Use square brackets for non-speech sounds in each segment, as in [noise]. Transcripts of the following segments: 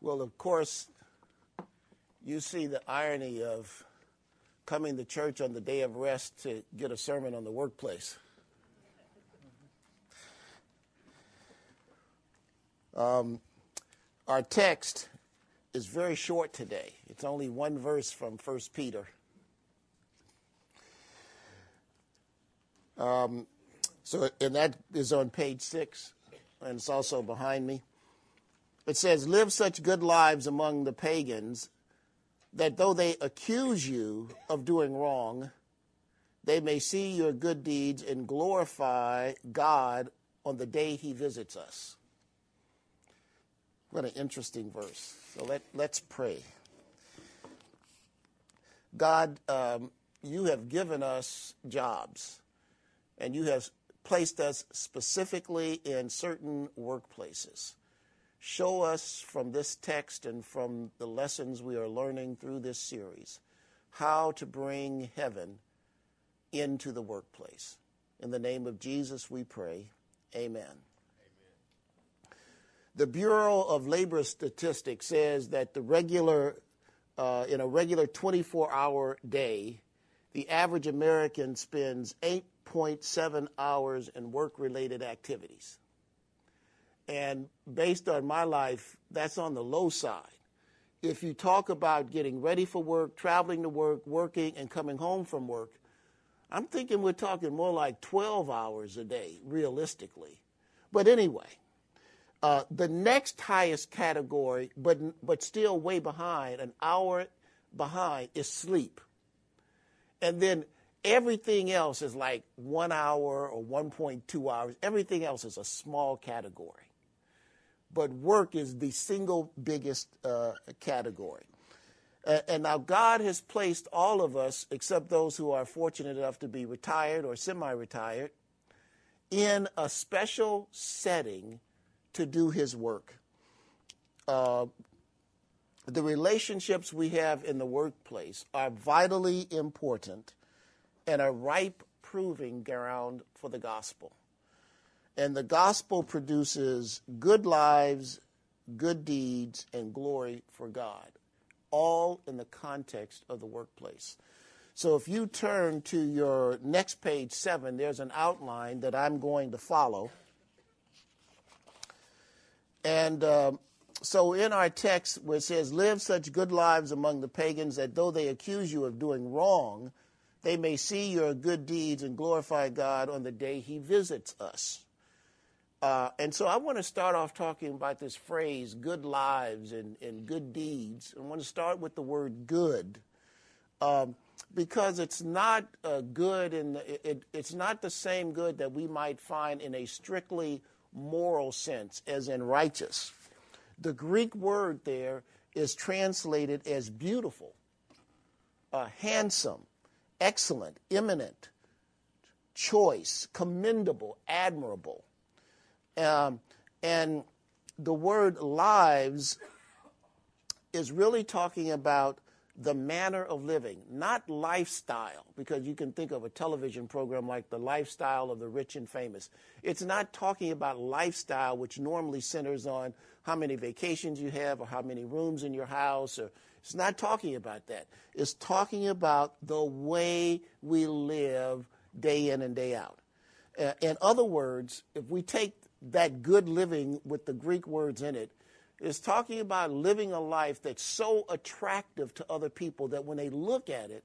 Well, of course, you see the irony of coming to church on the day of rest to get a sermon on the workplace. Um, our text is very short today. It's only one verse from 1 Peter. Um, so, and that is on page six, and it's also behind me. It says, Live such good lives among the pagans that though they accuse you of doing wrong, they may see your good deeds and glorify God on the day he visits us. What an interesting verse. So let, let's pray. God, um, you have given us jobs, and you have placed us specifically in certain workplaces. Show us from this text and from the lessons we are learning through this series how to bring heaven into the workplace. In the name of Jesus, we pray. Amen. The Bureau of Labor Statistics says that the regular, uh, in a regular 24 hour day, the average American spends 8.7 hours in work related activities. And based on my life, that's on the low side. If you talk about getting ready for work, traveling to work, working, and coming home from work, I'm thinking we're talking more like 12 hours a day, realistically. But anyway, uh, the next highest category, but, but still way behind, an hour behind, is sleep. And then everything else is like one hour or 1.2 hours. Everything else is a small category but work is the single biggest uh, category. And now God has placed all of us, except those who are fortunate enough to be retired or semi retired, in a special setting to do His work. Uh, the relationships we have in the workplace are vitally important and a ripe proving ground for the gospel. And the gospel produces good lives, good deeds, and glory for God, all in the context of the workplace. So if you turn to your next page seven, there's an outline that I'm going to follow. And um, so in our text, where it says, Live such good lives among the pagans that though they accuse you of doing wrong, they may see your good deeds and glorify God on the day he visits us. Uh, and so I want to start off talking about this phrase, good lives and, and good deeds. I want to start with the word good. Um, because it's not uh, good and it, it, it's not the same good that we might find in a strictly moral sense as in righteous. The Greek word there is translated as beautiful, uh, handsome, excellent, eminent, choice, commendable, admirable. Um, and the word lives is really talking about the manner of living, not lifestyle, because you can think of a television program like The Lifestyle of the Rich and Famous. It's not talking about lifestyle, which normally centers on how many vacations you have or how many rooms in your house. Or, it's not talking about that. It's talking about the way we live day in and day out. Uh, in other words, if we take that good living with the Greek words in it is talking about living a life that's so attractive to other people that when they look at it,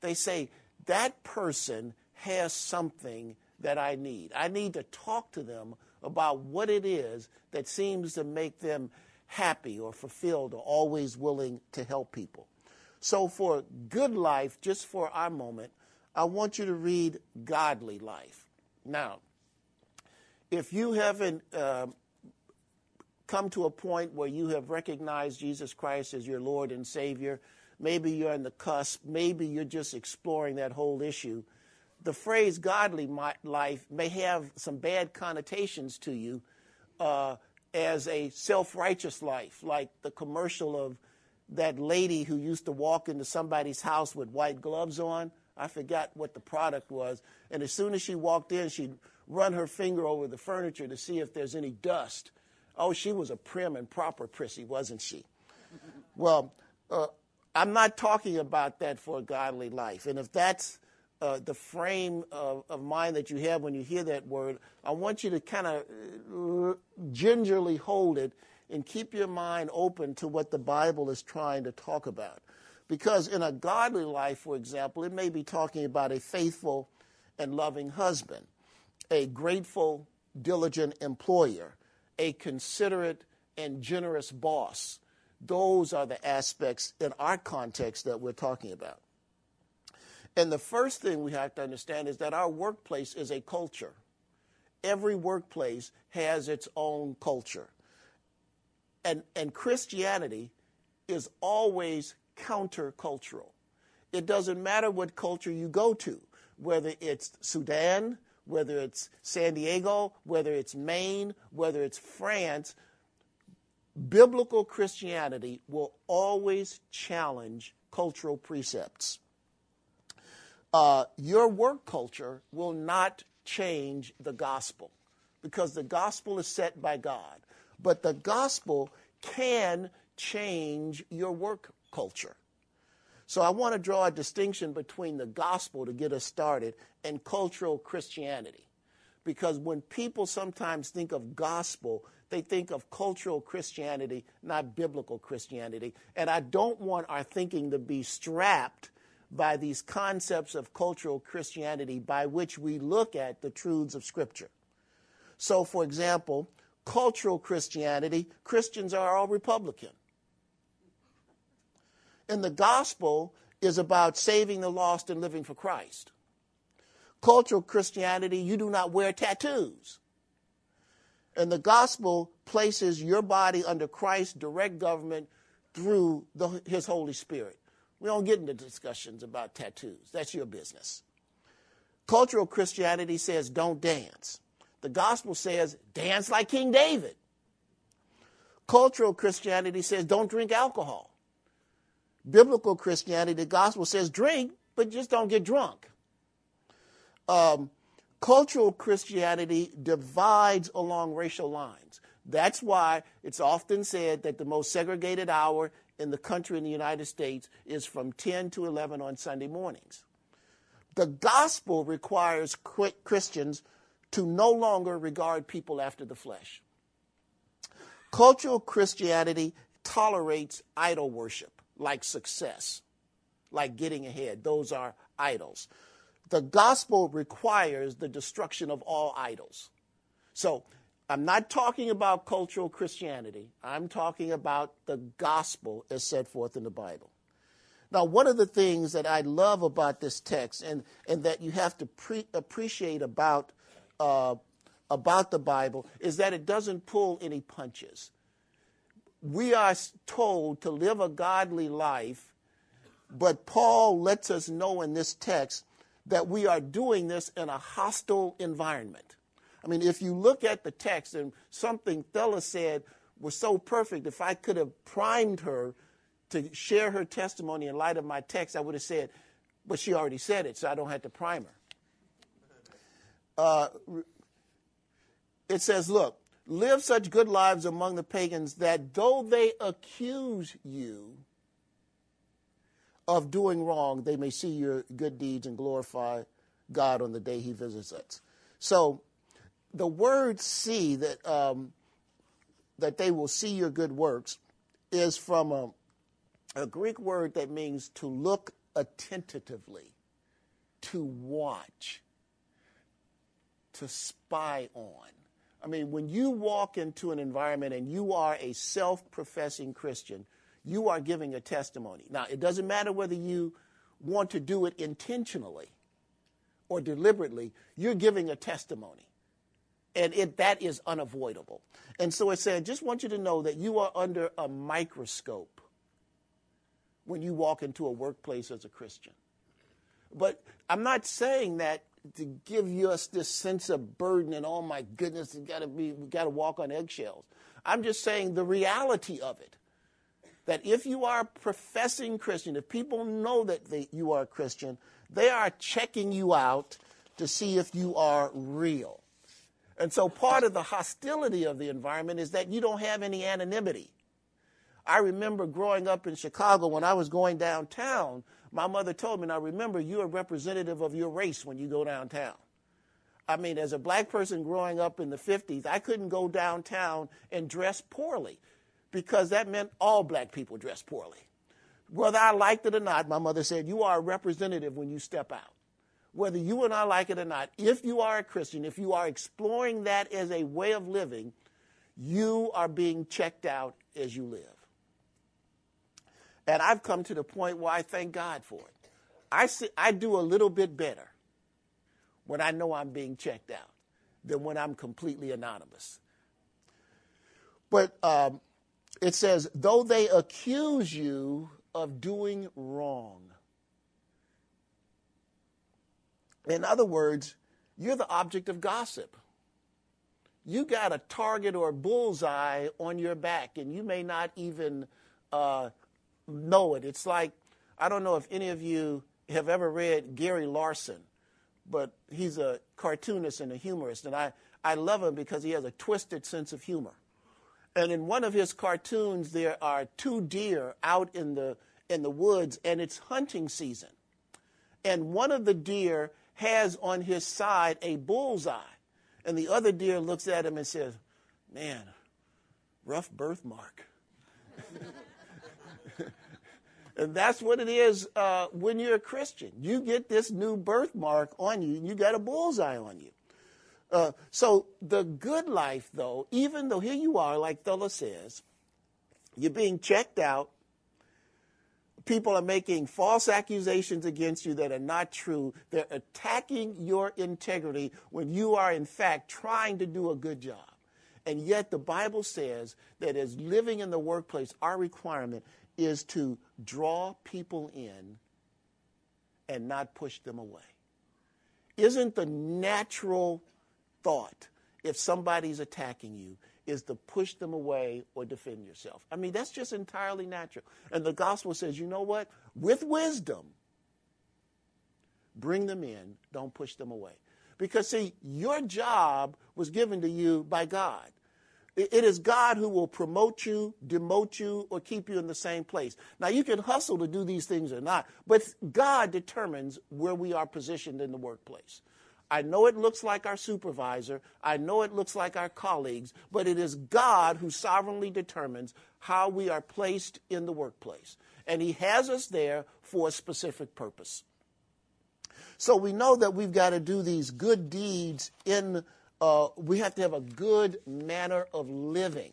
they say, that person has something that I need. I need to talk to them about what it is that seems to make them happy or fulfilled or always willing to help people. So, for good life, just for our moment, I want you to read godly life. Now, if you haven't uh, come to a point where you have recognized Jesus Christ as your Lord and Savior, maybe you're on the cusp, maybe you're just exploring that whole issue. The phrase godly life may have some bad connotations to you uh, as a self righteous life, like the commercial of that lady who used to walk into somebody's house with white gloves on. I forgot what the product was. And as soon as she walked in, she'd run her finger over the furniture to see if there's any dust. Oh, she was a prim and proper prissy, wasn't she? well, uh, I'm not talking about that for a godly life. And if that's uh, the frame of, of, mind that you have when you hear that word, I want you to kind of uh, gingerly hold it and keep your mind open to what the Bible is trying to talk about. Because in a godly life, for example, it may be talking about a faithful and loving husband, a grateful, diligent employer, a considerate and generous boss. Those are the aspects in our context that we're talking about. And the first thing we have to understand is that our workplace is a culture. Every workplace has its own culture. And, and Christianity is always countercultural. It doesn't matter what culture you go to, whether it's Sudan, whether it's San Diego, whether it's Maine, whether it's France, biblical Christianity will always challenge cultural precepts uh, your work culture will not change the gospel because the gospel is set by God. But the gospel can change your work culture. So I want to draw a distinction between the gospel to get us started and cultural Christianity. Because when people sometimes think of gospel, they think of cultural Christianity, not biblical Christianity. And I don't want our thinking to be strapped by these concepts of cultural Christianity by which we look at the truths of Scripture. So, for example, cultural Christianity, Christians are all Republican. And the gospel is about saving the lost and living for Christ. Cultural Christianity, you do not wear tattoos. And the gospel places your body under Christ's direct government through the, his Holy Spirit. We don't get into discussions about tattoos. That's your business. Cultural Christianity says don't dance. The gospel says dance like King David. Cultural Christianity says don't drink alcohol. Biblical Christianity, the gospel says drink, but just don't get drunk. Um, cultural Christianity divides along racial lines. That's why it's often said that the most segregated hour in the country in the United States is from 10 to 11 on Sunday mornings. The gospel requires Christians to no longer regard people after the flesh. Cultural Christianity tolerates idol worship, like success, like getting ahead. Those are idols. The gospel requires the destruction of all idols. So I'm not talking about cultural Christianity. I'm talking about the gospel as set forth in the Bible. Now, one of the things that I love about this text and, and that you have to pre- appreciate about, uh, about the Bible is that it doesn't pull any punches. We are told to live a godly life, but Paul lets us know in this text that we are doing this in a hostile environment. I mean, if you look at the text and something Thella said was so perfect, if I could have primed her to share her testimony in light of my text, I would have said, but she already said it, so I don't have to prime her. Uh, it says, look, live such good lives among the pagans that though they accuse you of doing wrong, they may see your good deeds and glorify God on the day he visits us. So the word see that um, that they will see your good works is from a, a Greek word that means to look attentively, to watch, to spy on. I mean, when you walk into an environment and you are a self professing Christian, you are giving a testimony. Now, it doesn't matter whether you want to do it intentionally or deliberately, you're giving a testimony and it, that is unavoidable. And so it said, just want you to know that you are under a microscope when you walk into a workplace as a Christian. But I'm not saying that to give us this sense of burden and oh my goodness, we gotta be we gotta walk on eggshells. I'm just saying the reality of it. That if you are a professing Christian, if people know that they, you are a Christian, they are checking you out to see if you are real. And so part of the hostility of the environment is that you don't have any anonymity. I remember growing up in Chicago when I was going downtown, my mother told me, now remember, you're a representative of your race when you go downtown. I mean, as a black person growing up in the 50s, I couldn't go downtown and dress poorly because that meant all black people dressed poorly. Whether I liked it or not, my mother said, you are a representative when you step out. Whether you and I like it or not, if you are a Christian, if you are exploring that as a way of living, you are being checked out as you live. And I've come to the point where I thank God for it. I, see, I do a little bit better when I know I'm being checked out than when I'm completely anonymous. But um, it says, though they accuse you of doing wrong. In other words, you're the object of gossip. You got a target or a bullseye on your back, and you may not even uh, know it. It's like, I don't know if any of you have ever read Gary Larson, but he's a cartoonist and a humorist, and I, I love him because he has a twisted sense of humor. And in one of his cartoons, there are two deer out in the, in the woods, and it's hunting season. And one of the deer has on his side a bullseye, and the other deer looks at him and says, Man, rough birthmark. [laughs] And that's what it is uh, when you're a Christian. You get this new birthmark on you, and you got a bullseye on you. Uh, so the good life, though, even though here you are, like Thula says, you're being checked out. People are making false accusations against you that are not true. They're attacking your integrity when you are, in fact, trying to do a good job. And yet, the Bible says that as living in the workplace, our requirement is to draw people in and not push them away. Isn't the natural thought, if somebody's attacking you, is to push them away or defend yourself? I mean, that's just entirely natural. And the gospel says, you know what? With wisdom, bring them in, don't push them away. Because, see, your job was given to you by God. It is God who will promote you, demote you, or keep you in the same place. Now, you can hustle to do these things or not, but God determines where we are positioned in the workplace. I know it looks like our supervisor, I know it looks like our colleagues, but it is God who sovereignly determines how we are placed in the workplace. And He has us there for a specific purpose. So we know that we've got to do these good deeds in uh, we have to have a good manner of living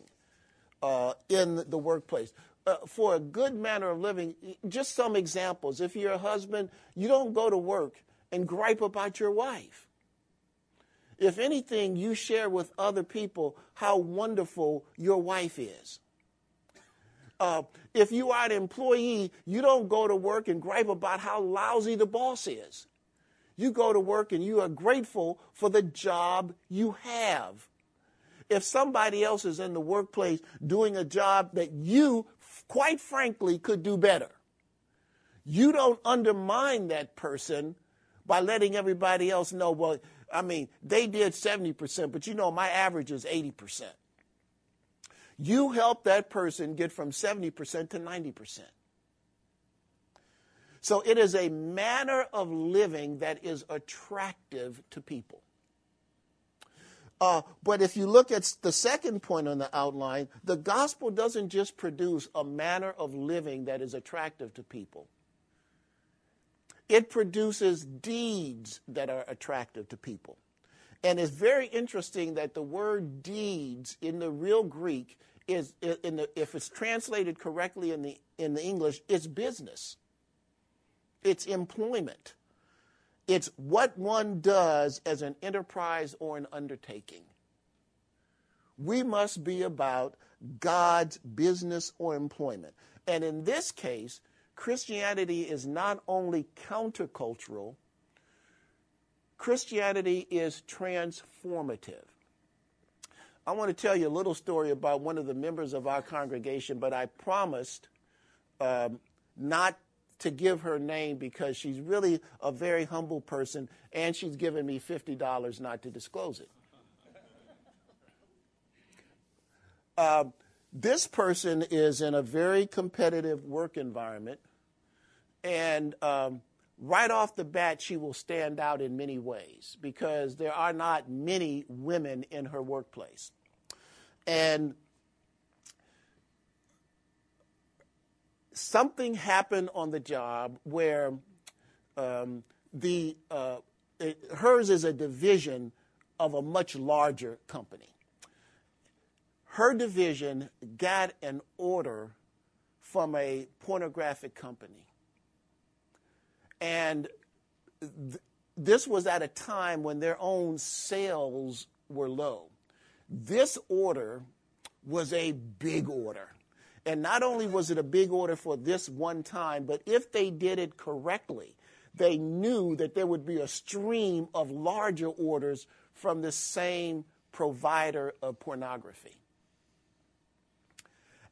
uh, in the workplace. Uh, for a good manner of living, just some examples. If you're a husband, you don't go to work and gripe about your wife. If anything, you share with other people how wonderful your wife is. Uh, if you are an employee, you don't go to work and gripe about how lousy the boss is. You go to work and you are grateful for the job you have. If somebody else is in the workplace doing a job that you, quite frankly, could do better, you don't undermine that person by letting everybody else know, well, I mean, they did 70%, but you know, my average is 80%. You help that person get from 70% to 90%. So it is a manner of living that is attractive to people. Uh, but if you look at the second point on the outline, the gospel doesn't just produce a manner of living that is attractive to people. It produces deeds that are attractive to people. And it's very interesting that the word deeds in the real Greek is, the, if it's translated correctly in the, in the English, it's business it's employment. It's what one does as an enterprise or an undertaking. We must be about God's business or employment. And in this case, Christianity is not only countercultural, Christianity is transformative. I want to tell you a little story about one of the members of our congregation, but I promised um, not to give her name because she's really a very humble person and she's given me $50 not to disclose it. [laughs] Uh, this person is in a very competitive work environment, and um, right off the bat, she will stand out in many ways because there are not many women in her workplace. And something happened on the job where um, the uh, it, hers is a division of a much larger company. Her division got an order from a pornographic company. And th- this was at a time when their own sales were low. This order was a big order. And not only was it a big order for this one time, but if they did it correctly, they knew that there would be a stream of larger orders from the same provider of pornography.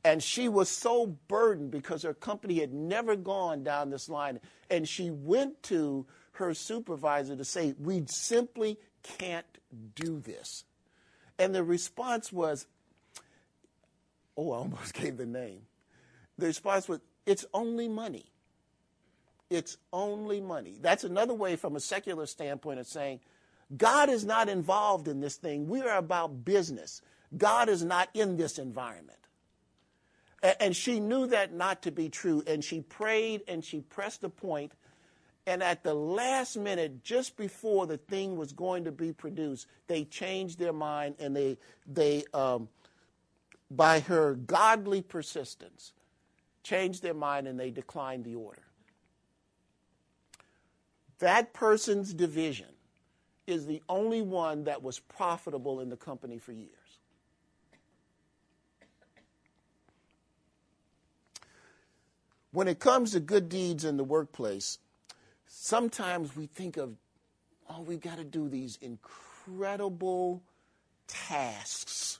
And she was so burdened because her company had never gone down this line. And she went to her supervisor to say, We simply can't do this. And the response was, [laughs] Oh, I almost gave the name. The response was, It's only money. It's only money. That's another way from a secular standpoint of saying, God is not involved in this thing. We are about business. God is not in this environment. And she knew that not to be true. And she prayed and she pressed the point. And at the last minute, just before the thing was going to be produced, they changed their mind and they, they um, by her godly persistence, changed their mind and they declined the order. That person's division is the only one that was profitable in the company for years. When it comes to good deeds in the workplace, sometimes we think of, oh, we've got to do these incredible tasks.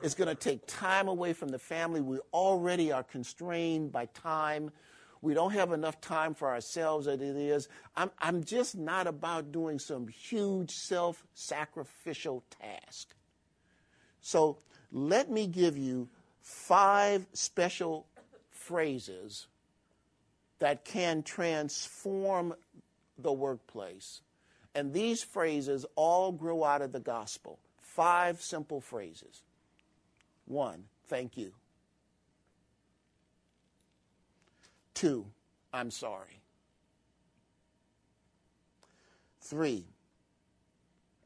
It's going to take time away from the family. We already are constrained by time. We don't have enough time for ourselves as it is. I'm, I'm just not about doing some huge self sacrificial task. So let me give you five special phrases that can transform the workplace. And these phrases all grow out of the gospel. Five simple phrases. One, thank you. Two, I'm sorry. Three,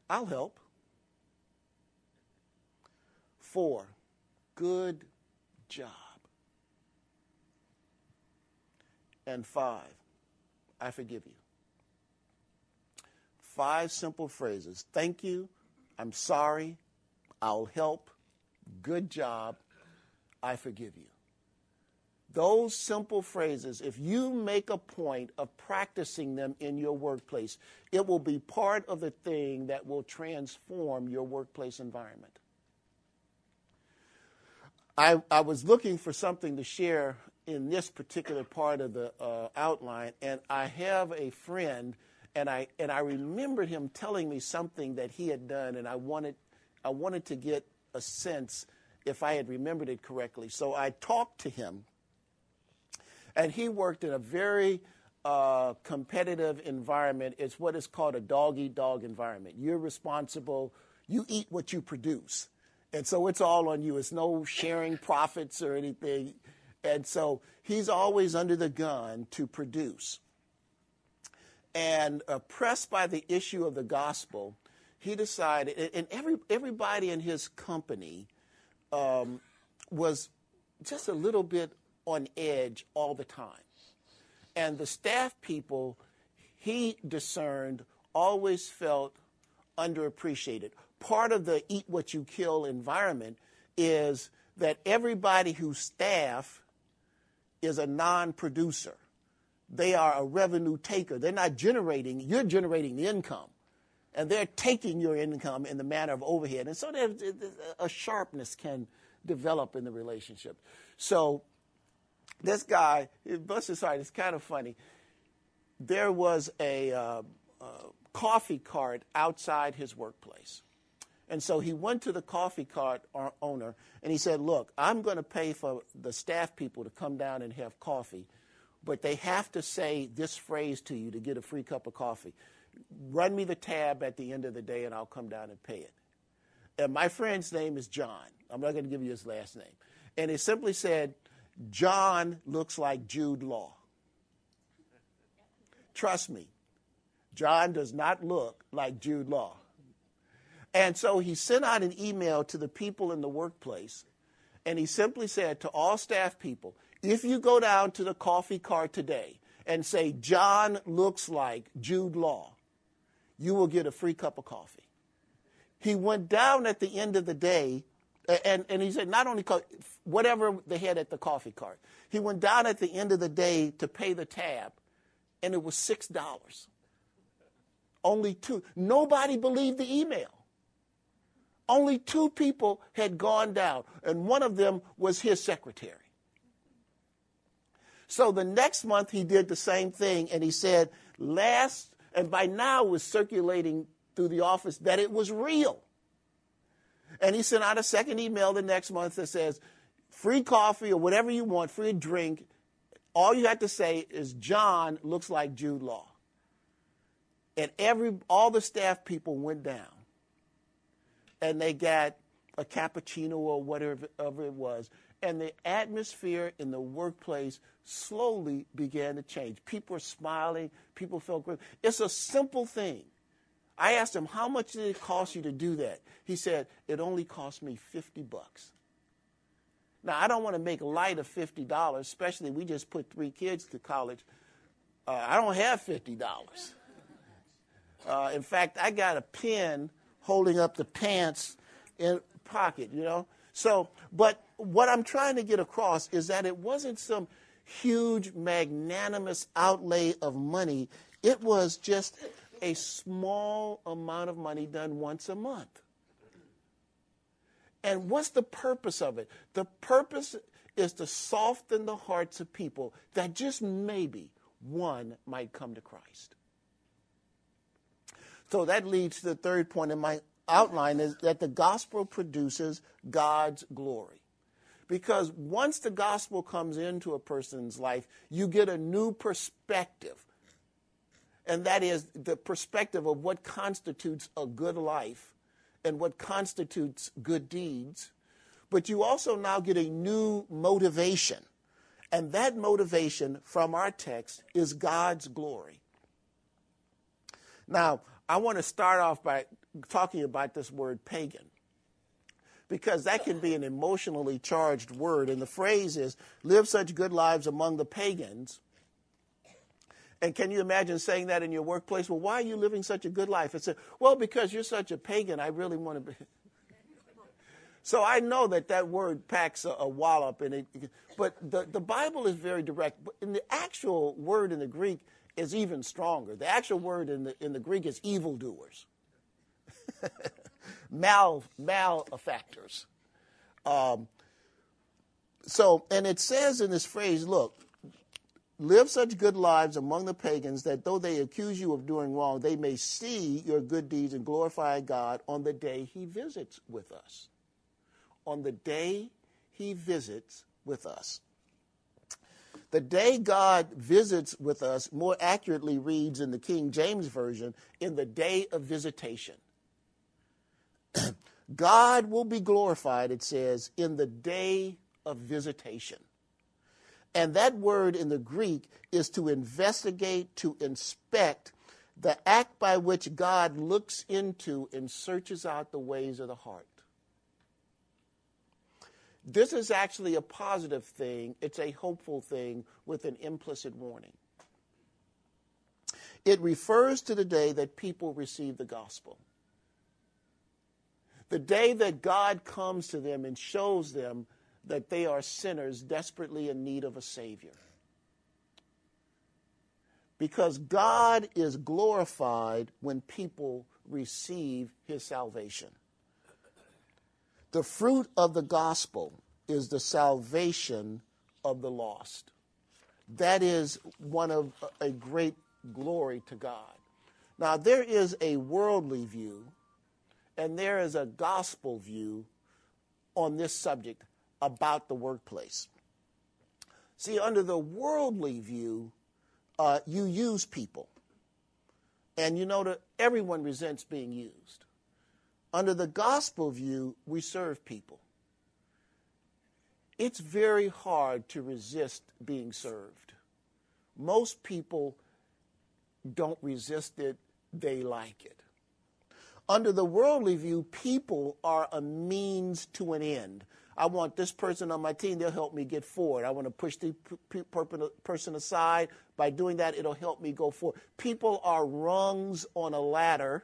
I'll help. Four, good job. And five, I forgive you. Five simple phrases. Thank you. I'm sorry. I'll help. Good job. I forgive you. Those simple phrases, if you make a point of practicing them in your workplace, it will be part of the thing that will transform your workplace environment. I, I was looking for something to share in this particular part of the uh, outline, and I have a friend, and I and I remembered him telling me something that he had done, and I wanted I wanted to get a sense if I had remembered it correctly. So I talked to him and he worked in a very uh, competitive environment. It's what is called a dog eat dog environment. You're responsible, you eat what you produce. And so it's all on you. It's no sharing profits or anything. And so he's always under the gun to produce. And oppressed by the issue of the gospel, he decided, and every, everybody in his company um, was just a little bit on edge all the time. And the staff people he discerned always felt underappreciated. Part of the eat what you kill environment is that everybody who's staff is a non producer. They are a revenue taker. They're not generating, you're generating the income. And they're taking your income in the manner of overhead. And so there's a sharpness can develop in the relationship. So this guy, bless his heart, it's kind of funny. There was a uh, uh, coffee cart outside his workplace. And so he went to the coffee cart owner and he said, Look, I'm going to pay for the staff people to come down and have coffee, but they have to say this phrase to you to get a free cup of coffee. Run me the tab at the end of the day and I'll come down and pay it. And my friend's name is John. I'm not going to give you his last name. And he simply said, John looks like Jude Law. Trust me, John does not look like Jude Law. And so he sent out an email to the people in the workplace, and he simply said to all staff people, if you go down to the coffee cart today and say, John looks like Jude Law, you will get a free cup of coffee. He went down at the end of the day, and, and he said, not only co- whatever they had at the coffee cart, he went down at the end of the day to pay the tab, and it was $6. Only two. Nobody believed the email. Only two people had gone down, and one of them was his secretary. So the next month he did the same thing, and he said, last, and by now was circulating through the office that it was real. And he sent out a second email the next month that says, free coffee or whatever you want, free drink. All you have to say is, John looks like Jude Law. And every, all the staff people went down and they got a cappuccino or whatever it was. And the atmosphere in the workplace slowly began to change. People were smiling. People felt good. It's a simple thing. I asked him, how much did it cost you to do that? He said, it only cost me 50 bucks. Now, I don't want to make light of $50, especially we just put three kids to college. Uh, I don't have $50. Uh, in fact, I got a pen holding up the pants in pocket, you know. So, but what I'm trying to get across is that it wasn't some huge, magnanimous outlay of money. It was just a small amount of money done once a month. And what's the purpose of it? The purpose is to soften the hearts of people that just maybe one might come to Christ. So that leads to the third point in my outline is that the gospel produces God's glory. Because once the gospel comes into a person's life, you get a new perspective. And that is the perspective of what constitutes a good life and what constitutes good deeds. But you also now get a new motivation. And that motivation from our text is God's glory. Now, I want to start off by talking about this word pagan because that can be an emotionally charged word. And the phrase is live such good lives among the pagans. And can you imagine saying that in your workplace? Well, why are you living such a good life? It's a, well, because you're such a pagan, I really want to be. [laughs] so I know that that word packs a, a wallop in it. But the, the Bible is very direct. But in the actual word in the Greek, is even stronger. The actual word in the, in the Greek is evildoers, [laughs] mal, malefactors. Um, so, and it says in this phrase, look, live such good lives among the pagans that though they accuse you of doing wrong, they may see your good deeds and glorify God on the day he visits with us. On the day he visits with us. The day God visits with us more accurately reads in the King James Version in the day of visitation. [clears throat] God will be glorified, it says, in the day of visitation. And that word in the Greek is to investigate, to inspect, the act by which God looks into and searches out the ways of the heart. This is actually a positive thing, it's a hopeful thing with an implicit warning. It refers to the day that people receive the gospel. The day that God comes to them and shows them that they are sinners desperately in need of a Savior. Because God is glorified when people receive His salvation. The fruit of the gospel is the salvation of the lost. That is one of a great glory to God. Now, there is a worldly view, and there is a gospel view on this subject about the workplace. See, under the worldly view, uh, you use people. And you know that everyone resents being used. Under the gospel view, we serve people. It's very hard to resist being served. Most people don't resist it, they like it. Under the worldly view, people are a means to an end. I want this person on my team, they'll help me get forward. I want to push the person aside. By doing that, it'll help me go forward. People are rungs on a ladder,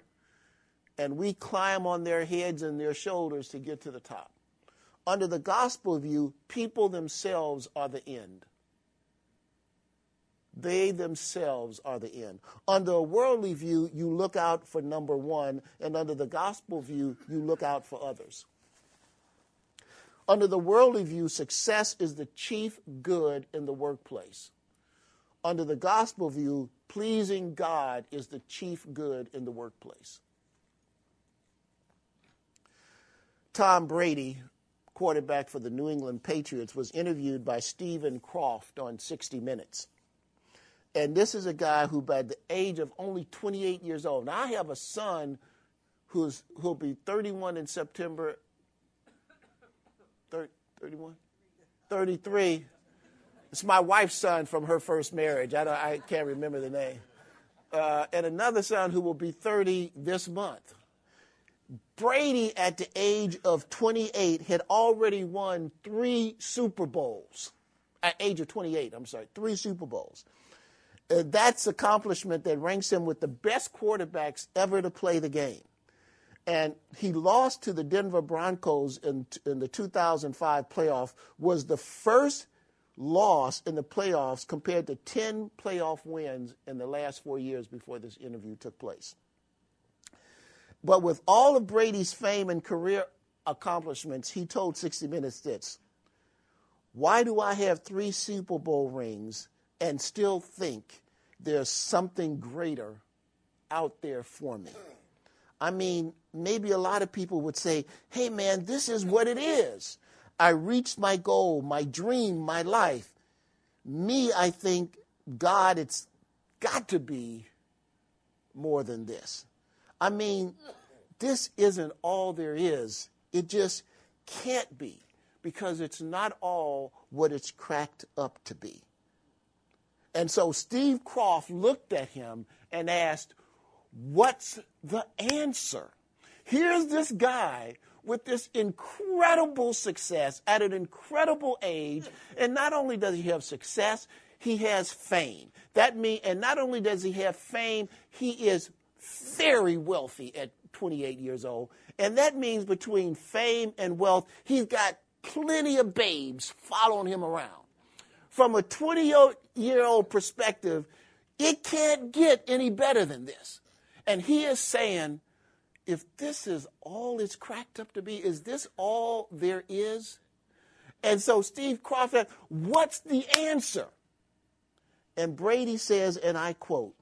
and we climb on their heads and their shoulders to get to the top. Under the gospel view, people themselves are the end. They themselves are the end. Under a worldly view, you look out for number one, and under the gospel view, you look out for others. Under the worldly view, success is the chief good in the workplace. Under the gospel view, pleasing God is the chief good in the workplace. Tom Brady, quarterback for the New England Patriots, was interviewed by Stephen Kroft on 60 Minutes. And this is a guy who, by the age of only 28 years old, now I have a son who's who'll be 31 in September 31? 33. It's my wife's son from her first marriage. I, I can't remember the name. Uh, and another son who will be 30 this month. Brady, at the age of 28, had already won three Super Bowls. At age of 28, I'm sorry, three Super Bowls. Uh, that's accomplishment that ranks him with the best quarterbacks ever to play the game and he lost to the Denver Broncos in, in the 2005 playoff, was the first loss in the playoffs compared to 10 playoff wins in the last four years before this interview took place. But with all of Brady's fame and career accomplishments, he told 60 Minutes this Why do I have three Super Bowl rings and still think there's something greater out there for me? I mean, maybe a lot of people would say, hey, man, this is what it is. I reached my goal, my dream, my life. Me, I think, God, it's got to be more than this. I mean, this isn't all there is. It just can't be because it's not all what it's cracked up to be. And so Steve Kroft looked at him and asked, What's the answer? Here's this guy with this incredible success at an incredible age. And not only does he have success, he has fame. That mean, and not only does he have fame, he is very wealthy at 28 years old. And that means between fame and wealth, he's got plenty of babes following him around. From a 20 year old perspective, it can't get any better than this. And he is saying, if this is all it's cracked up to be, is this all there is? And so Steve Crawford, what's the answer? And Brady says, and I quote,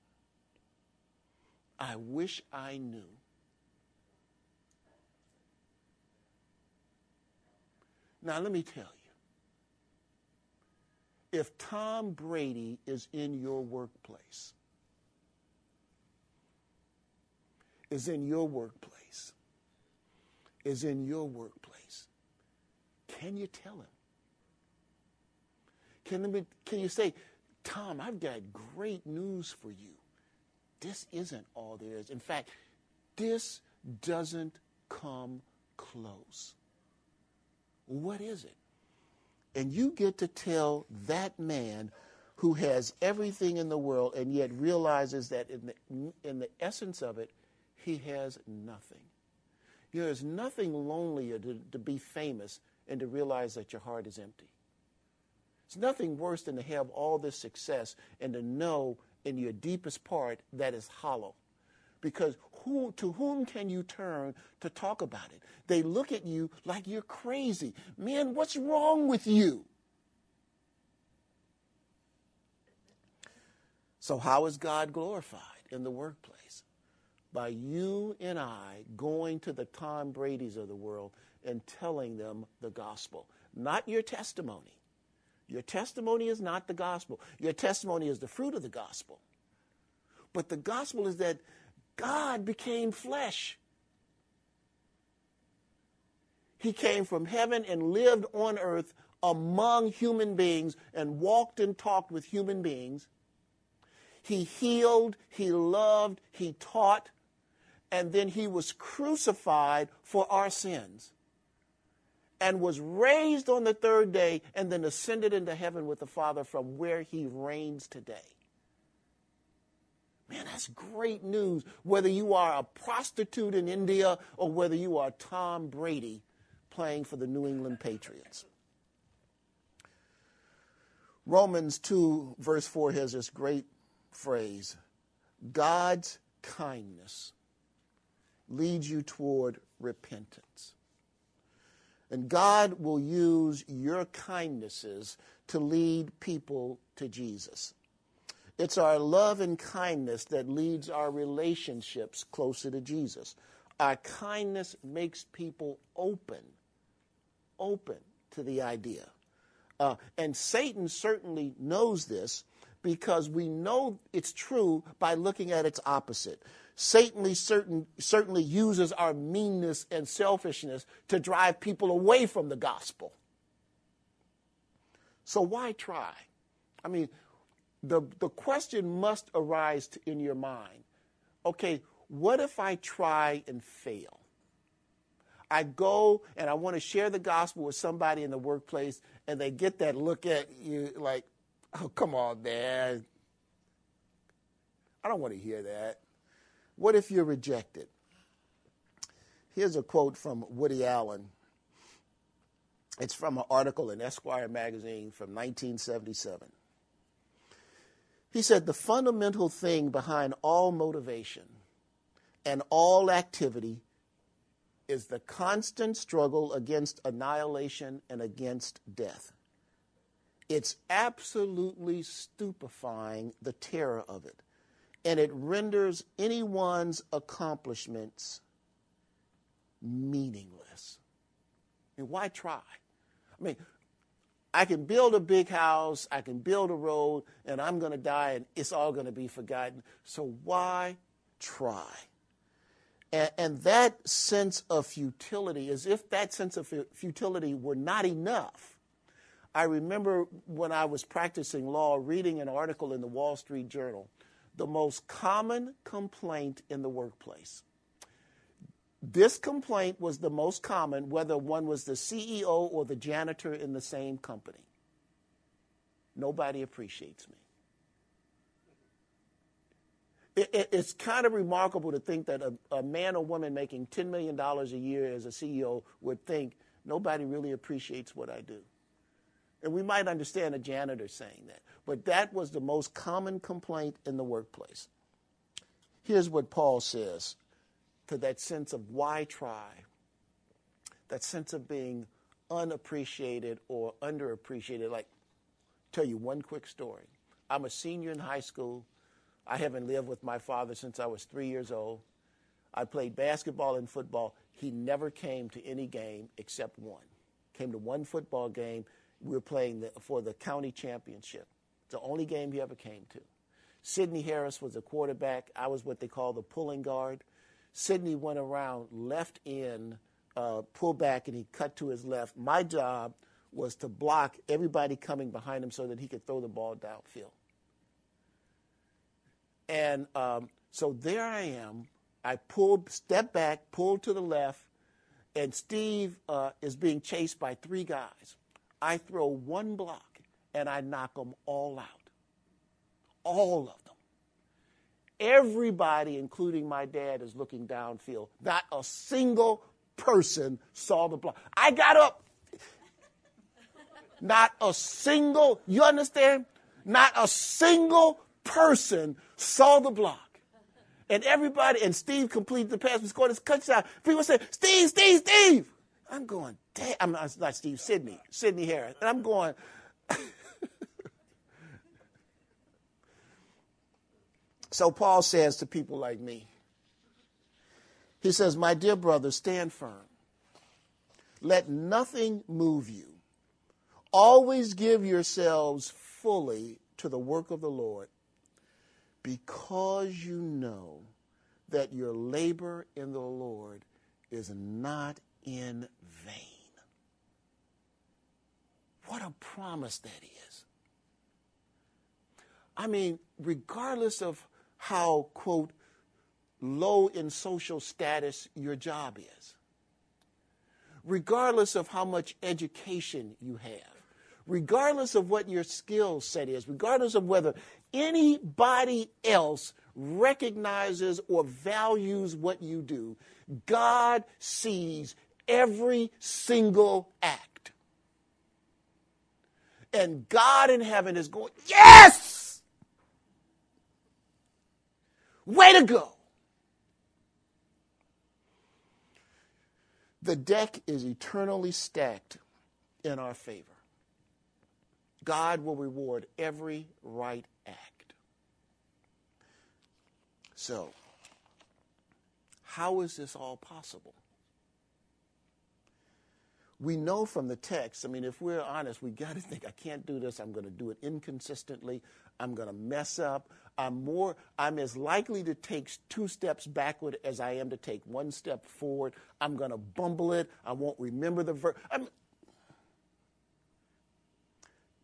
I wish I knew. Now, let me tell you if Tom Brady is in your workplace, is in your workplace. Is in your workplace. Can you tell him? Can, can you say, Tom, I've got great news for you. This isn't all there is. In fact, this doesn't come close. What is it? And you get to tell that man who has everything in the world and yet realizes that in the, in the essence of it, he has nothing. You know, there's nothing lonelier to, to be famous and to realize that your heart is empty. It's nothing worse than to have all this success and to know in your deepest part that is hollow. Because who, to whom can you turn to talk about it? They look at you like you're crazy. Man, what's wrong with you? So, how is God glorified in the workplace? by you and I going to the Tom Brady's of the world and telling them the gospel, not your testimony. Your testimony is not the gospel. Your testimony is the fruit of the gospel. But the gospel is that God became flesh. He came from heaven and lived on earth among human beings and walked and talked with human beings. He healed, he loved, he taught, and then he was crucified for our sins and was raised on the third day and then ascended into heaven with the Father from where he reigns today. Man, that's great news. Whether you are a prostitute in India or whether you are Tom Brady playing for the New England Patriots. Romans 2, verse 4 has this great phrase God's kindness leads you toward repentance. And God will use your kindnesses to lead people to Jesus. It's our love and kindness that leads our relationships closer to Jesus. Our kindness makes people open, open to the idea. Uh, and Satan certainly knows this because we know it's true by looking at its opposite. Satan certain, certainly uses our meanness and selfishness to drive people away from the gospel. So why try? I mean, the, the question must arise in your mind okay, what if I try and fail? I go and I want to share the gospel with somebody in the workplace, and they get that look at you like, oh, come on, Dad. I don't want to hear that. What if you're rejected? Here's a quote from Woody Allen. It's from an article in Esquire magazine from 1977. He said, The fundamental thing behind all motivation and all activity is the constant struggle against annihilation and against death. It's absolutely stupefying, the terror of it and it renders anyone's accomplishments meaningless. I mean, why try? I mean, I can build a big house, I can build a road, and I'm going to die, and it's all going to be forgotten. So why try? And, and, that sense of futility, as if that sense of futility were not enough. I remember when I was practicing law, reading an article in the Wall Street Journal the most common complaint in the workplace. This complaint was the most common, whether one was the CEO or the janitor in the same company. Nobody appreciates me. It, it, it's kind of remarkable to think that a, a man or woman making $10 million a year as a CEO would think nobody really appreciates what I do. And we might understand a janitor saying that. But that was the most common complaint in the workplace. Here's what Paul says to that sense of why try, that sense of being unappreciated or underappreciated. Like, tell you one quick story. I'm a senior in high school. I haven't lived with my father since I was three years old. I played basketball and football. He never came to any game except one. Came to one football game. We were playing the, for the county championship. It's the only game he ever came to. Sidney Harris was a quarterback. I was what they call the pulling guard. Sidney went around left in, uh, pull back, and he cut to his left. My job was to block everybody coming behind him so that he could throw the ball downfield. And um, so there I am. I pulled, step back, pulled to the left, and Steve uh, is being chased by three guys. I throw one block and I knock them all out. All of them. Everybody, including my dad, is looking downfield. Not a single person saw the block. I got up. Not a single, you understand? Not a single person saw the block. And everybody, and Steve completed the pass. We scored his touchdown. People say, Steve, Steve, Steve. I'm going, damn. I'm not, Steve, Sidney, Sidney Harris. And I'm going, [laughs] So Paul says to people like me, He says, My dear brother, stand firm. Let nothing move you. Always give yourselves fully to the work of the Lord because you know that your labor in the Lord is not in vain. What a promise that is. I mean, regardless of how, quote, low in social status your job is, regardless of how much education you have, regardless of what your skill set is, regardless of whether anybody else recognizes or values what you do, God sees every single act. And God in heaven is going, Yes! Way to go! The deck is eternally stacked in our favor. God will reward every right act. So, how is this all possible? We know from the text, I mean, if we're honest, we got to [laughs] think, I can't do this. I'm going to do it inconsistently. I'm going to mess up. I'm more, I'm as likely to take two steps backward as I am to take one step forward. I'm going to bumble it. I won't remember the verse.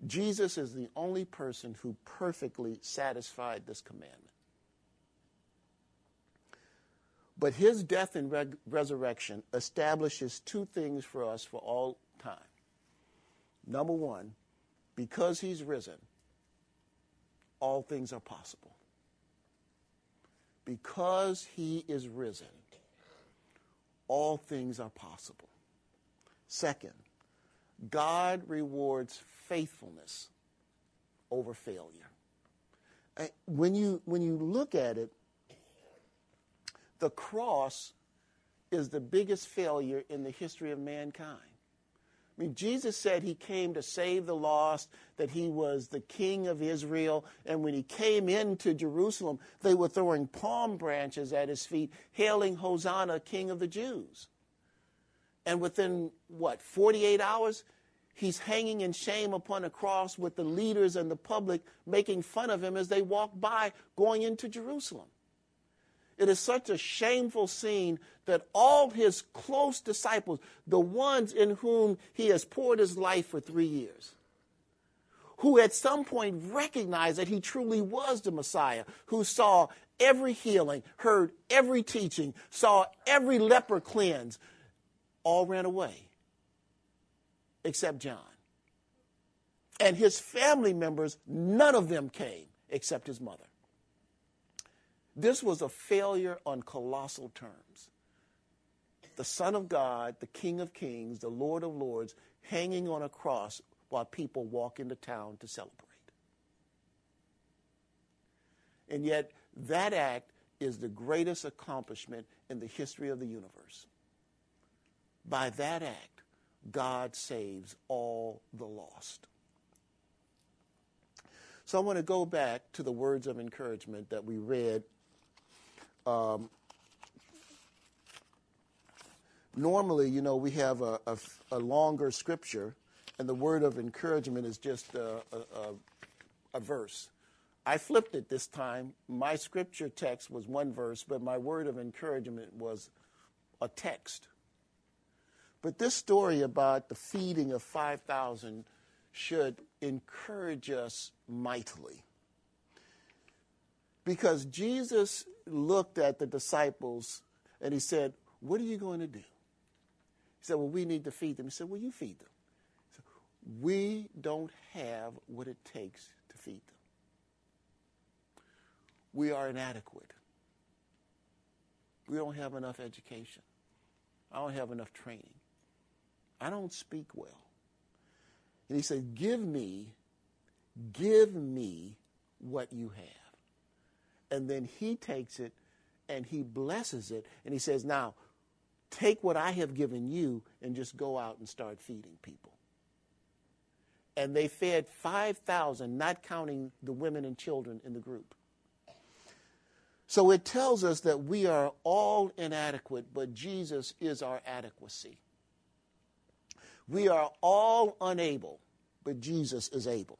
Jesus is the only person who perfectly satisfied this commandment. But his death and re- resurrection establishes two things for us for all time. Number one, because he's risen, all things are possible. Because he is risen, all things are possible. Second, God rewards faithfulness over failure. When you, when you look at it, the cross is the biggest failure in the history of mankind. I mean, Jesus said he came to save the lost, that he was the king of Israel. And when he came into Jerusalem, they were throwing palm branches at his feet, hailing Hosanna, king of the Jews. And within, what, 48 hours, he's hanging in shame upon a cross with the leaders and the public making fun of him as they walk by going into Jerusalem. It is such a shameful scene that all his close disciples, the ones in whom he has poured his life for three years, who at some point recognized that he truly was the Messiah, who saw every healing, heard every teaching, saw every leper cleanse, all ran away except John. And his family members, none of them came except his mother. This was a failure on colossal terms. The Son of God, the King of Kings, the Lord of Lords, hanging on a cross while people walk into town to celebrate. And yet, that act is the greatest accomplishment in the history of the universe. By that act, God saves all the lost. So I want to go back to the words of encouragement that we read. Um, normally, you know, we have a, a, a, longer scripture, and the word of encouragement is just a, a verse. I flipped it this time. My scripture text was one verse, but my word of encouragement was a text. But this story about the feeding of 5,000 should encourage us mightily. Because Jesus looked at the disciples and he said, What are you going to do? He said, Well, we need to feed them. He said, Well, you feed them. Said, we don't have what it takes to feed them. We are inadequate. We don't have enough education. I don't have enough training. I don't speak well. And he said, Give me, give me what you have. And then he takes it and he blesses it and he says, Now, take what I have given you and just go out and start feeding people. And they fed 5,000, not counting the women and children in the group. So it tells us that we are all inadequate, but Jesus is our adequacy. We are all unable, but Jesus is able.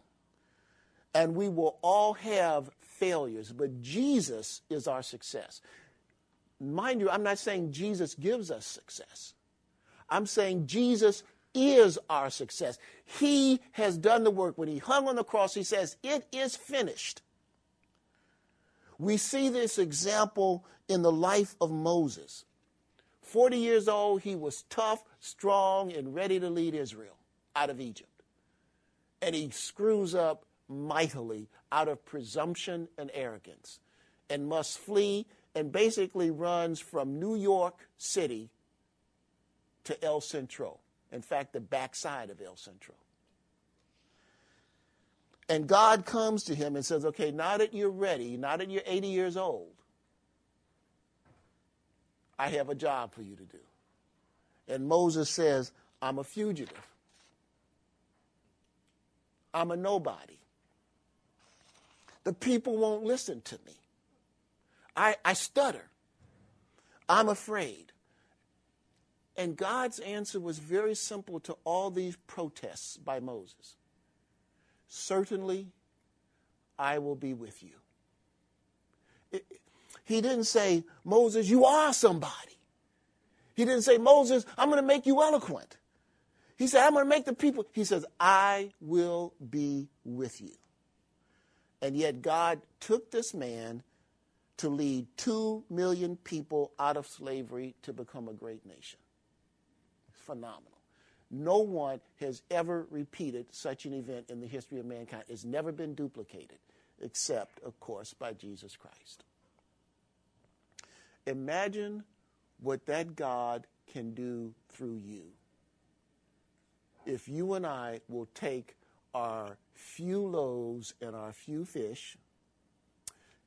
And we will all have failures, but Jesus is our success. Mind you, I'm not saying Jesus gives us success. I'm saying Jesus is our success. He has done the work. When he hung on the cross, he says, It is finished. We see this example in the life of Moses. 40 years old, he was tough, strong, and ready to lead Israel out of Egypt. And he screws up mightily out of presumption and arrogance and must flee and basically runs from New York City to El Centro. In fact, the backside of El Centro. And God comes to him and says, Okay, now that you're ready, now that you're 80 years old, I have a job for you to do. And Moses says, I'm a fugitive. I'm a nobody. The people won't listen to me. I, I stutter. I'm afraid. And God's answer was very simple to all these protests by Moses Certainly, I will be with you. It, he didn't say, Moses, you are somebody. He didn't say, Moses, I'm going to make you eloquent. He said, I'm going to make the people. He says, I will be with you. And yet, God took this man to lead two million people out of slavery to become a great nation. Phenomenal. No one has ever repeated such an event in the history of mankind. It's never been duplicated, except, of course, by Jesus Christ. Imagine what that God can do through you. If you and I will take our few loaves and our few fish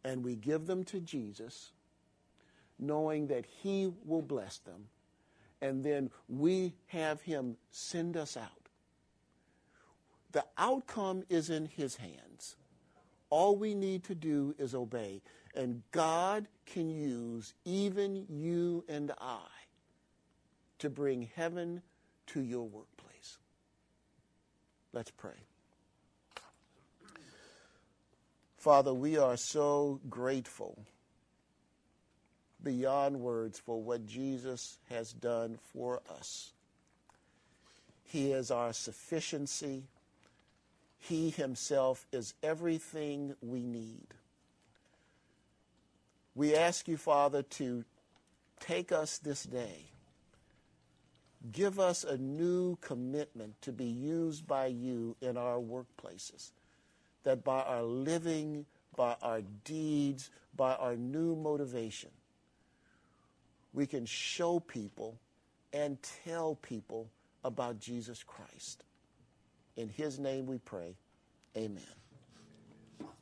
and we give them to Jesus, knowing that He will bless them and then we have him send us out. The outcome is in his hands. All we need to do is obey. And God can use even you and I to bring heaven to your workplace. Let's pray. Father, we are so grateful beyond words for what Jesus has done for us. He is our sufficiency. He himself is everything we need. We ask you, Father, to take us this day. Give us a new commitment to be used by you in our workplaces, that by our living, by our deeds, by our new motivation, we can show people and tell people about Jesus Christ. In his name we pray. Amen.